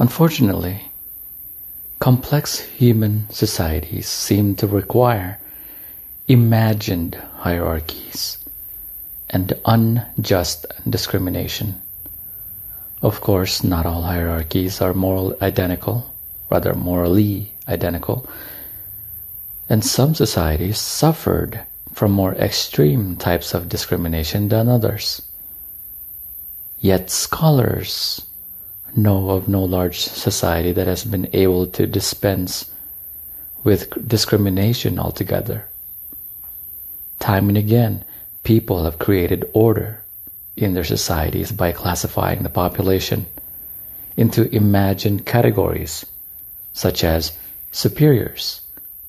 Unfortunately, complex human societies seem to require imagined hierarchies and unjust discrimination. Of course, not all hierarchies are moral identical, rather morally identical, and some societies suffered from more extreme types of discrimination than others. Yet scholars know of no large society that has been able to dispense with discrimination altogether. Time and again, people have created order in their societies by classifying the population into imagined categories such as superiors,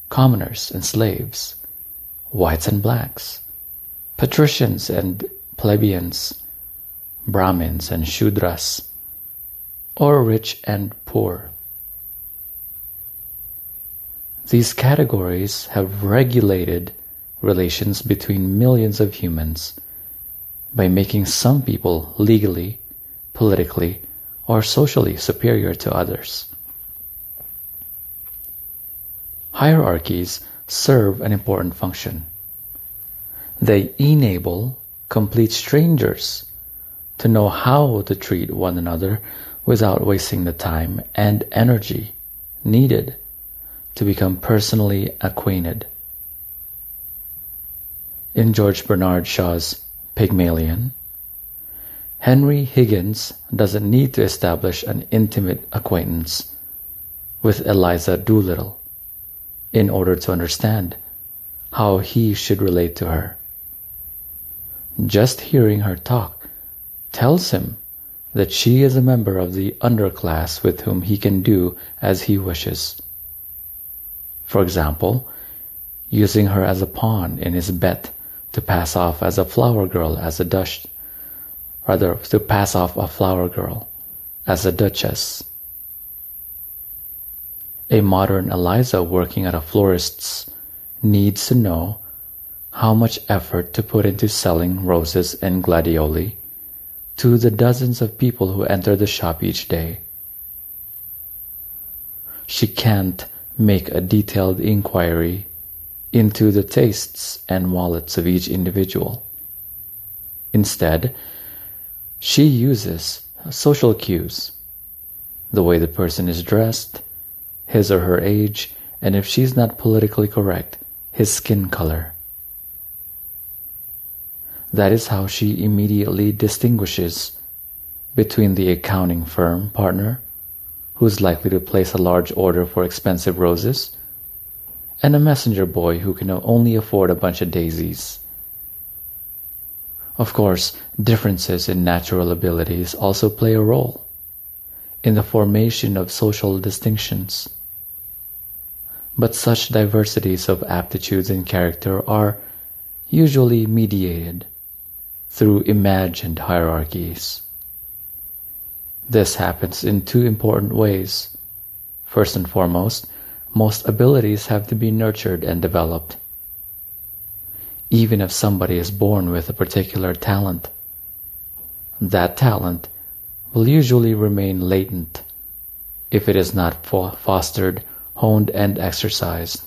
commoners and slaves, whites and blacks, patricians and plebeians, Brahmins and Shudras, or rich and poor. These categories have regulated relations between millions of humans by making some people legally, politically, or socially superior to others. Hierarchies serve an important function. They enable complete strangers to know how to treat one another without wasting the time and energy needed to become personally acquainted. In George Bernard Shaw's Pygmalion, Henry Higgins doesn't need to establish an intimate acquaintance with Eliza Doolittle in order to understand how he should relate to her. Just hearing her talk tells him that she is a member of the underclass with whom he can do as he wishes. For example, using her as a pawn in his bet to pass off as a flower girl as a duch rather to pass off a flower girl as a duchess. A modern Eliza working at a florist's needs to know how much effort to put into selling roses and gladioli to the dozens of people who enter the shop each day. She can't make a detailed inquiry into the tastes and wallets of each individual. Instead, she uses social cues, the way the person is dressed, his or her age, and if she's not politically correct, his skin color. That is how she immediately distinguishes between the accounting firm partner, who is likely to place a large order for expensive roses, and a messenger boy who can only afford a bunch of daisies. Of course, differences in natural abilities also play a role in the formation of social distinctions. But such diversities of aptitudes and character are usually mediated through imagined hierarchies. This happens in two important ways. First and foremost, most abilities have to be nurtured and developed. Even if somebody is born with a particular talent, that talent will usually remain latent if it is not fostered, honed, and exercised.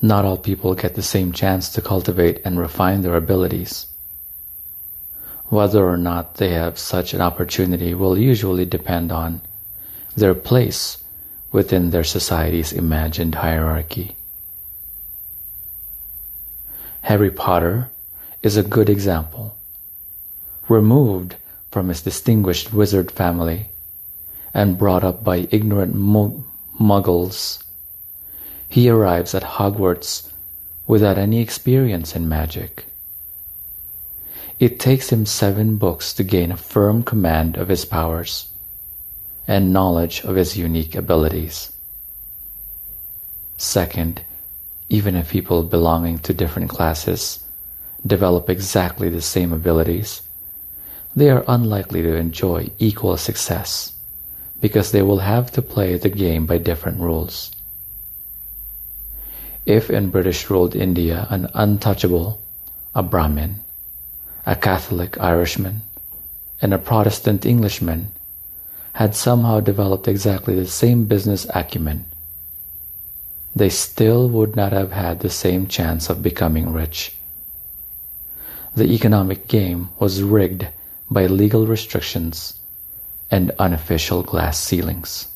Not all people get the same chance to cultivate and refine their abilities. Whether or not they have such an opportunity will usually depend on their place within their society's imagined hierarchy. Harry Potter is a good example. Removed from his distinguished wizard family and brought up by ignorant muggles he arrives at Hogwarts without any experience in magic. It takes him seven books to gain a firm command of his powers and knowledge of his unique abilities. Second, even if people belonging to different classes develop exactly the same abilities, they are unlikely to enjoy equal success because they will have to play the game by different rules. If in British ruled India an untouchable, a Brahmin, a Catholic Irishman, and a Protestant Englishman had somehow developed exactly the same business acumen, they still would not have had the same chance of becoming rich. The economic game was rigged by legal restrictions and unofficial glass ceilings.